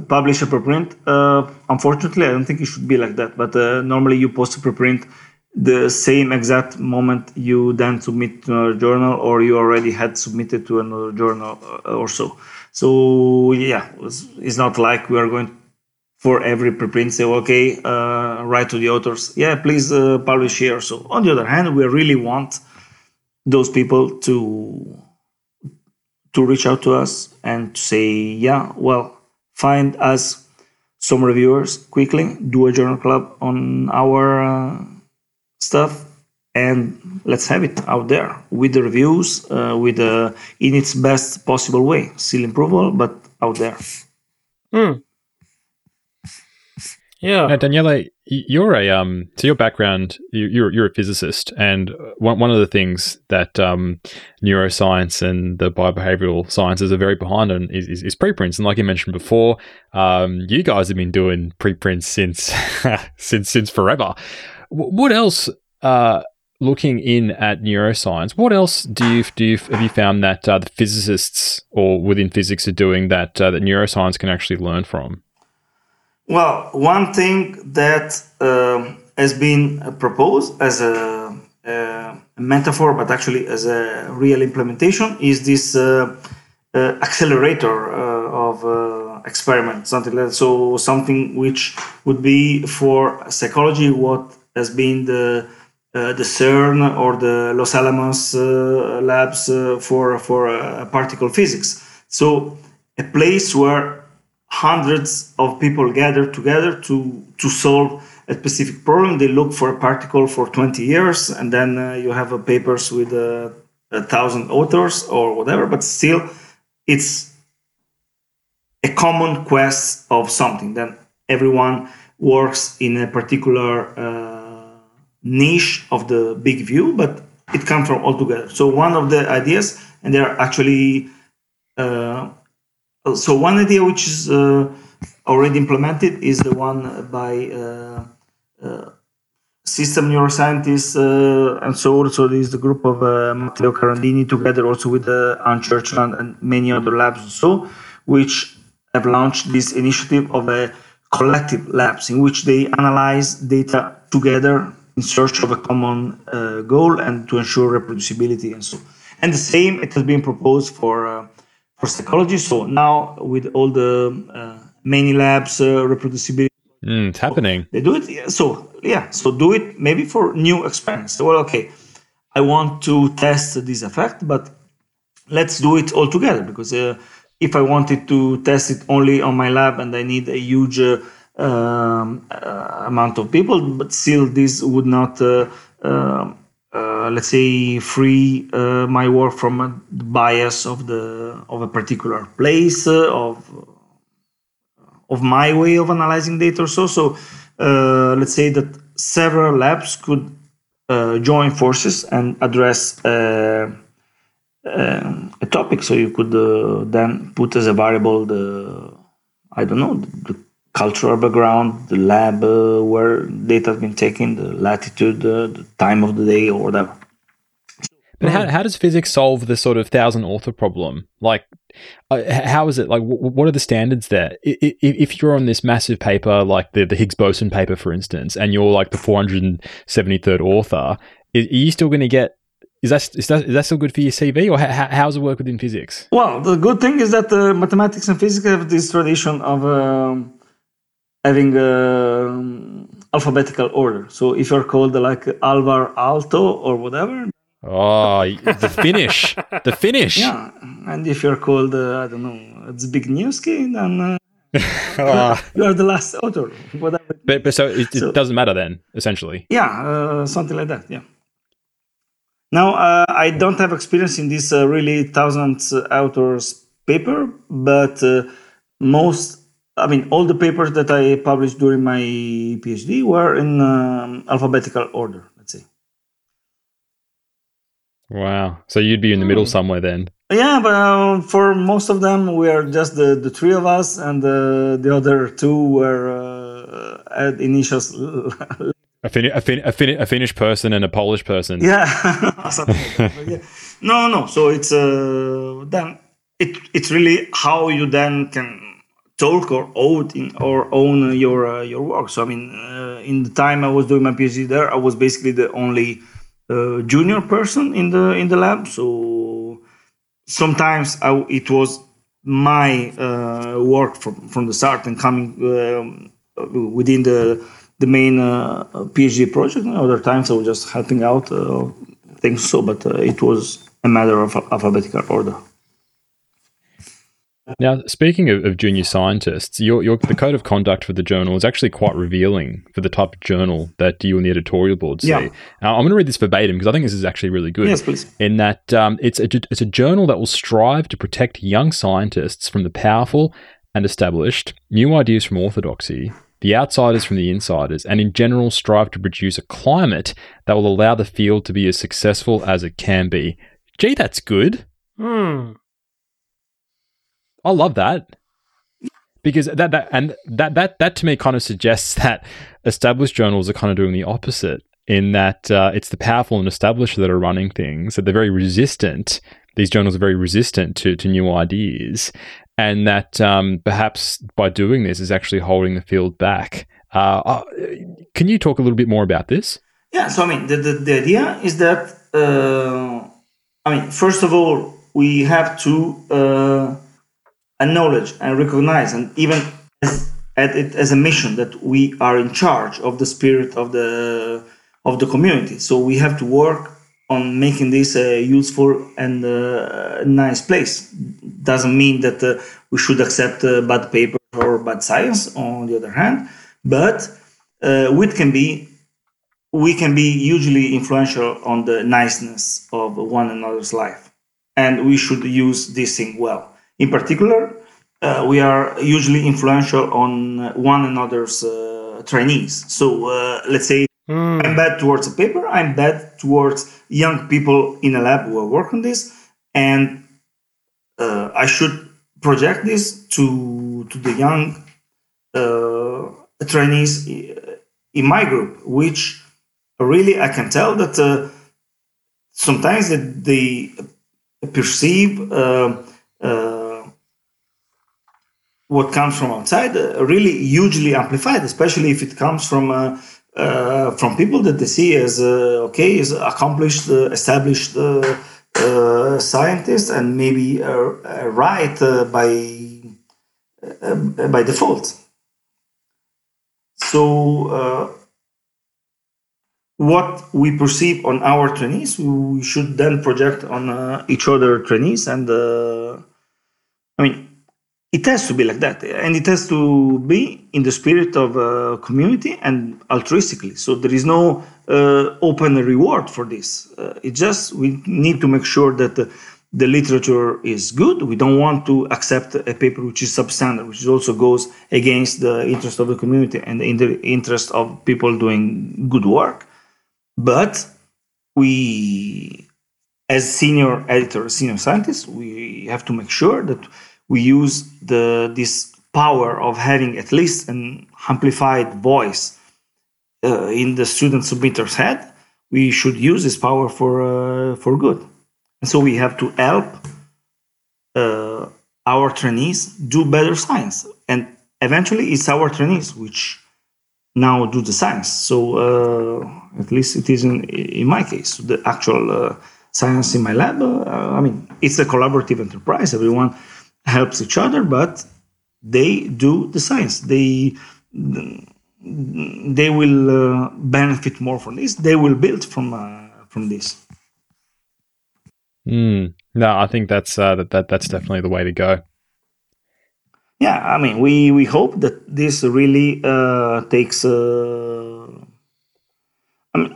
publish a preprint, uh, unfortunately, I don't think it should be like that. But uh, normally, you post a preprint the same exact moment you then submit to another journal, or you already had submitted to another journal uh, or so. So yeah, it's, it's not like we are going for every preprint say okay, uh, write to the authors, yeah, please uh, publish here. So on the other hand, we really want those people to to reach out to us and to say, yeah, well, find us some reviewers quickly, do a journal club on our uh, stuff, and let's have it out there with the reviews, uh, with uh, in its best possible way. Still improvable, but out there. Mm. Yeah. Now, Daniele, you're a um. So your background, you're you're a physicist, and one one of the things that um, neuroscience and the biobehavioral sciences are very behind on is, is, is preprints. And like you mentioned before, um, you guys have been doing preprints since since since forever. What else? Uh, looking in at neuroscience, what else do you do? You, have you found that uh, the physicists or within physics are doing that uh, that neuroscience can actually learn from? Well, one thing that uh, has been proposed as a, a, metaphor, but actually as a real implementation, is this uh, uh, accelerator uh, of uh, experiment, something like that. So something which would be for psychology what has been the uh, the CERN or the Los Alamos labs for for particle physics. So a place where hundreds of people gather together to to solve a specific problem. They look for a particle for 20 years, and then uh, you have uh, papers with uh, a thousand authors or whatever. But still, it's a common quest of something. Then everyone works in a particular uh, niche of the big view, but it comes from all together. So one of the ideas, and they're actually uh, so one idea which is uh, already implemented is the one by uh, uh, system neuroscientists uh, and so on. So this the group of uh, Matteo Carandini together also with uh, Anne Churchland and many other labs and so, which have launched this initiative of a collective labs in which they analyze data together in search of a common uh, goal and to ensure reproducibility and so. And the same it has been proposed for for psychology. So now with all the uh, many labs reproducibility Mm, it's happening. They do it. So yeah, so do it maybe for new experience. Well, okay, I want to test this effect, but let's do it all together because uh, if I wanted to test it only on my lab and I need a huge uh, um, uh, amount of people, but still this would not, uh, uh, let's say, free uh, my work from the bias of the of a particular place of of my way of analyzing data or so. So uh, let's say that several labs could uh, join forces and address uh, uh a topic. So you could uh, then put as a variable the I don't know the cultural background, the lab uh, where data has been taken, the latitude, the time of the day, or whatever. But how, how does physics solve the sort of thousand author problem? Like, uh, how is it? Like, w- what are the standards there? If, if you're on this massive paper, like the, the Higgs boson paper, for instance, and you're like the 473rd author, are you still going to get is that, is that is that still good for your CV, or how, how does it work within physics? Well, the good thing is that uh, mathematics and physics have this tradition of uh, having uh, alphabetical order. So if you're called like Alvar Aalto or whatever, Oh, the Finnish, the Finnish. Yeah, and if you're called, uh, I don't know, it's big then uh, oh. you are the last author, whatever. But, but so it, so, it doesn't matter then, essentially. Yeah, uh, something like that. Yeah. Now uh, I don't have experience in this uh, really thousands authors paper, but uh, most, I mean, all the papers that I published during my PhD were in um, alphabetical order. Let's say. Wow. So you'd be in the middle hmm. somewhere then. Yeah, but uh, for most of them, we are just the, the three of us, and uh, the other two were uh, at initials. a, fin- a, fin- a, fin- a Finnish person and a Polish person. Yeah. yeah. No, no. So it's uh, then it it's really how you then can talk or own or own your uh, your work. So I mean, uh, in the time I was doing my PhD there, I was basically the only uh, junior person in the in the lab. So sometimes I, it was my uh, work from from the start and coming um, within the the main uh, PhD project. And other times I was just helping out uh, things. So, but uh, it was a matter of alphabetical order. Now, speaking of, of junior scientists, your, your, the code of conduct for the journal is actually quite revealing for the type of journal that you and the editorial board see. Yeah. Now, I'm going to read this verbatim because I think this is actually really good. Yes, please. In that um, it's, a, it's a journal that will strive to protect young scientists from the powerful and established, new ideas from orthodoxy, the outsiders from the insiders, and in general strive to produce a climate that will allow the field to be as successful as it can be. Gee, that's good. Hmm. I love that. Because that that and that that that to me kind of suggests that established journals are kind of doing the opposite in that uh, it's the powerful and established that are running things that they're very resistant these journals are very resistant to, to new ideas and that um, perhaps by doing this is actually holding the field back. Uh, uh, can you talk a little bit more about this? Yeah so i mean the, the, the idea is that uh, i mean first of all we have to uh, acknowledge and recognize and even as, it as a mission that we are in charge of the spirit of the of the community. So we have to work on making this a useful and uh, nice place. Doesn't mean that uh, we should accept uh, bad paper or bad science on the other hand but uh, we can be we can be hugely influential on the niceness of one another's life. And we should use this thing well in particular, uh, we are usually influential on one another's uh, trainees. So uh, let's say Mm. I'm bad towards a paper. I'm bad towards young people in a lab who are working on this, and uh, I should project this to to the young uh, trainees in my group, which really I can tell that uh, sometimes that they perceive uh, uh, what comes from outside uh, really hugely amplified, especially if it comes from uh, uh, from people that they see as uh, okay, as accomplished, uh, established uh, scientists, and maybe right by by default. So. Uh, what we perceive on our trainees, we should then project on each other trainees. And uh, I mean, it has to be like that. And it has to be in the spirit of uh, community and altruistically. So there is no uh, open reward for this. Uh, it just, we need to make sure that the, the literature is good. We don't want to accept a paper which is substandard, which also goes against the interest of the community and in the interest of people doing good work but we as senior editors senior scientists we have to make sure that we use the this power of having at least an amplified voice uh, in the student submitter's head we should use this power for uh, for good and so we have to help uh, our trainees do better science and eventually it's our trainees which now do the science. So uh, at least it is in, in my case. The actual uh, science in my lab, uh, I mean, it's a collaborative enterprise. Everyone helps each other, but they do the science. They they will uh, benefit more from this. They will build from uh, from this. Mm. No, I think that's uh, that, that that's definitely the way to go. yeah i mean we we hope that this really uh, takes uh, I mean,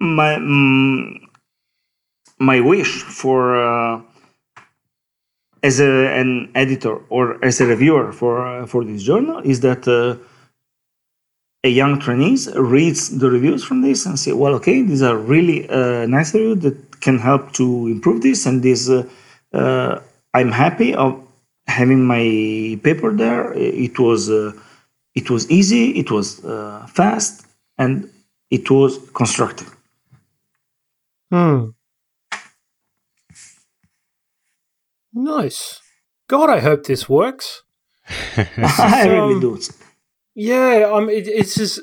my mm, my wish for uh, as a, an editor or as a reviewer for uh, for this journal is that uh, a young trainees reads the reviews from this and say well okay these are really uh, nice reviews that can help to improve this and this uh, uh, i'm happy of having my paper there it was uh, it was easy it was fast and it was constructive Hmm. Nice. God, I hope this works. i really um, do Yeah, um, it, it's just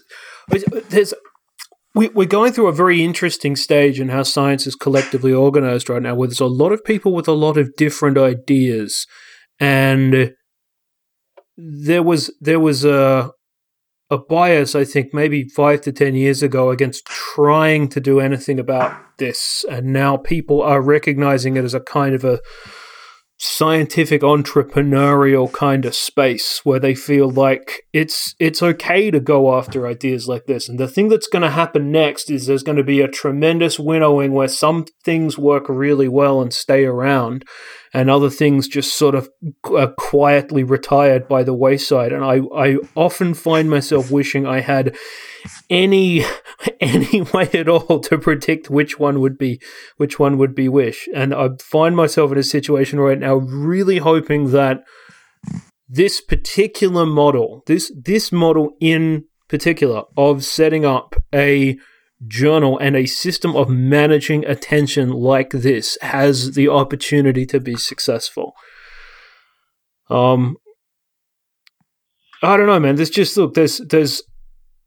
it's- there's we, we're going through a very interesting stage in how science is collectively organized right now, where there's a lot of people with a lot of different ideas, and there was there was a a bias, I think, maybe five to ten years ago against trying to do anything about this, and now people are recognizing it as a kind of a scientific entrepreneurial kind of space where they feel like it's it's okay to go after ideas like this. And the thing that's going to happen next is there's going to be a tremendous winnowing where some things work really well and stay around and other things just sort of are uh, quietly retired by the wayside. And i i often find myself wishing i had any any way at all to predict which one would be which one would be wish and i find myself in a situation right now really hoping that this particular model this this model in particular of setting up a journal and a system of managing attention like this has the opportunity to be successful. Um i don't know man. There's just look there's there's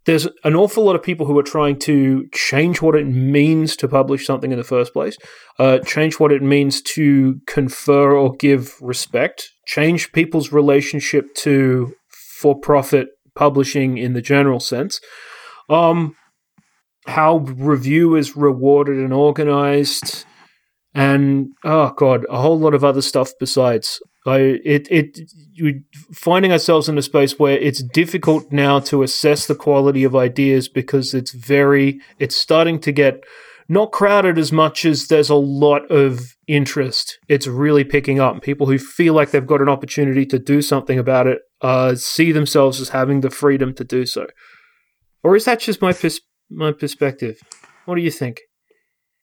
there's an awful lot of people who are trying to change what it means to publish something in the first place, uh, change what it means to confer or give respect, change people's relationship to for profit publishing in the general sense, um, how review is rewarded and organized, and oh god, a whole lot of other stuff besides. I it it we finding ourselves in a space where it's difficult now to assess the quality of ideas because it's very it's starting to get not crowded as much as there's a lot of interest. It's really picking up. People who feel like they've got an opportunity to do something about it uh, see themselves as having the freedom to do so. or is that just my pers- my perspective? What do you think?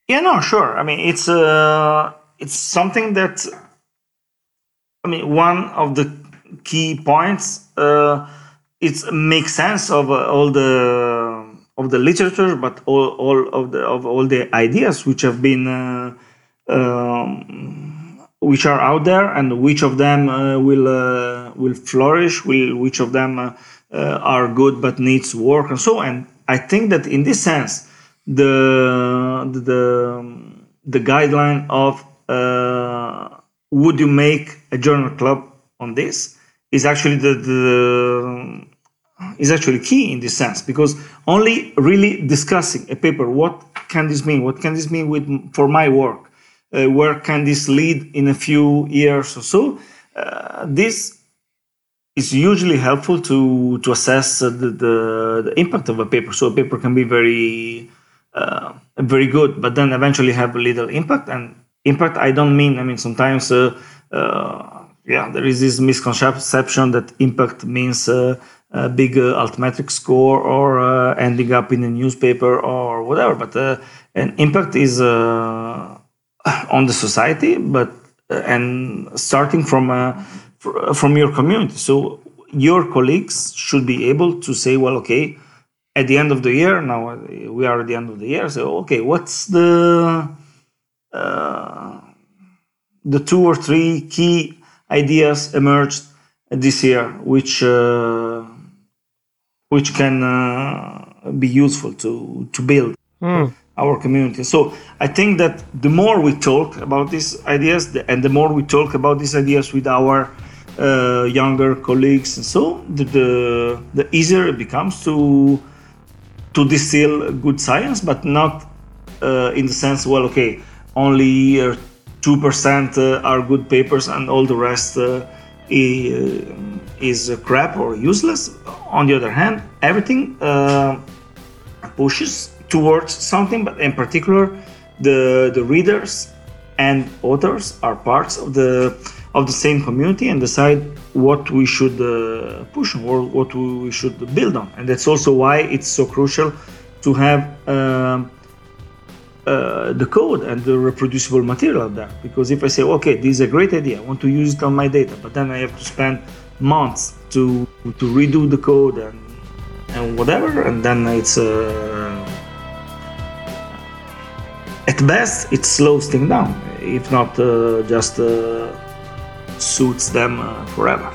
Yeah, no, sure. I mean, it's uh, it's something that I mean, one of the key points uh, makes sense of uh, all the of the literature, but all, all of the of all the ideas which have been uh, um, which are out there, and which of them uh, will uh, will flourish, will which of them uh, are good but needs work, and so. And I think that in this sense, the the the guideline of would you make a journal club on this is actually the, the is actually key in this sense because only really discussing a paper what can this mean? What can this mean with for my work? Uh, where can this lead in a few years or so? Uh, this is usually helpful to to assess uh, the, the, the impact of a paper. So a paper can be very uh, very good but then eventually have a little impact and impact i don't mean i mean sometimes uh, uh, yeah there is this misconception that impact means a big altmetric score or ending up in a newspaper or whatever but an impact is on the society but and starting from from your community. So your colleagues should be able to say well okay at the end of the year now we are at the end of the year so okay what's the uh, the two or three key ideas emerged this year, which uh, which can uh, be useful to to build mm. our community. So I think that the more we talk about these ideas, and the more we talk about these ideas with our uh, younger colleagues, and so the, the the easier it becomes to to distill good science, but not uh, in the sense, well, okay, only uh, 2% uh, are good papers and all the rest uh, is crap or useless. On the other hand, everything pushes towards something, but in particular, the, the readers and authors are parts of the of the same community and decide what we should uh, push or what we should build on and that's also why it's so crucial to have um, uh, the code and the reproducible material that. Because if I say, okay, this is a great idea, I want to use it on my data, but then I have to spend months to to redo the code and and whatever, and then it's uh, at best it slows things down, if not uh, just uh, suits them uh, forever.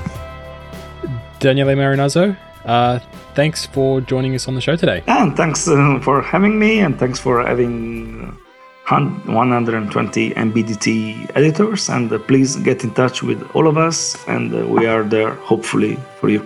Daniele Marinazzo, thanks for joining us on the show today. And thanks uh, for having me, and thanks for having 120 NBDT editors. And uh, please get in touch with all of us, and uh, we are there hopefully for you.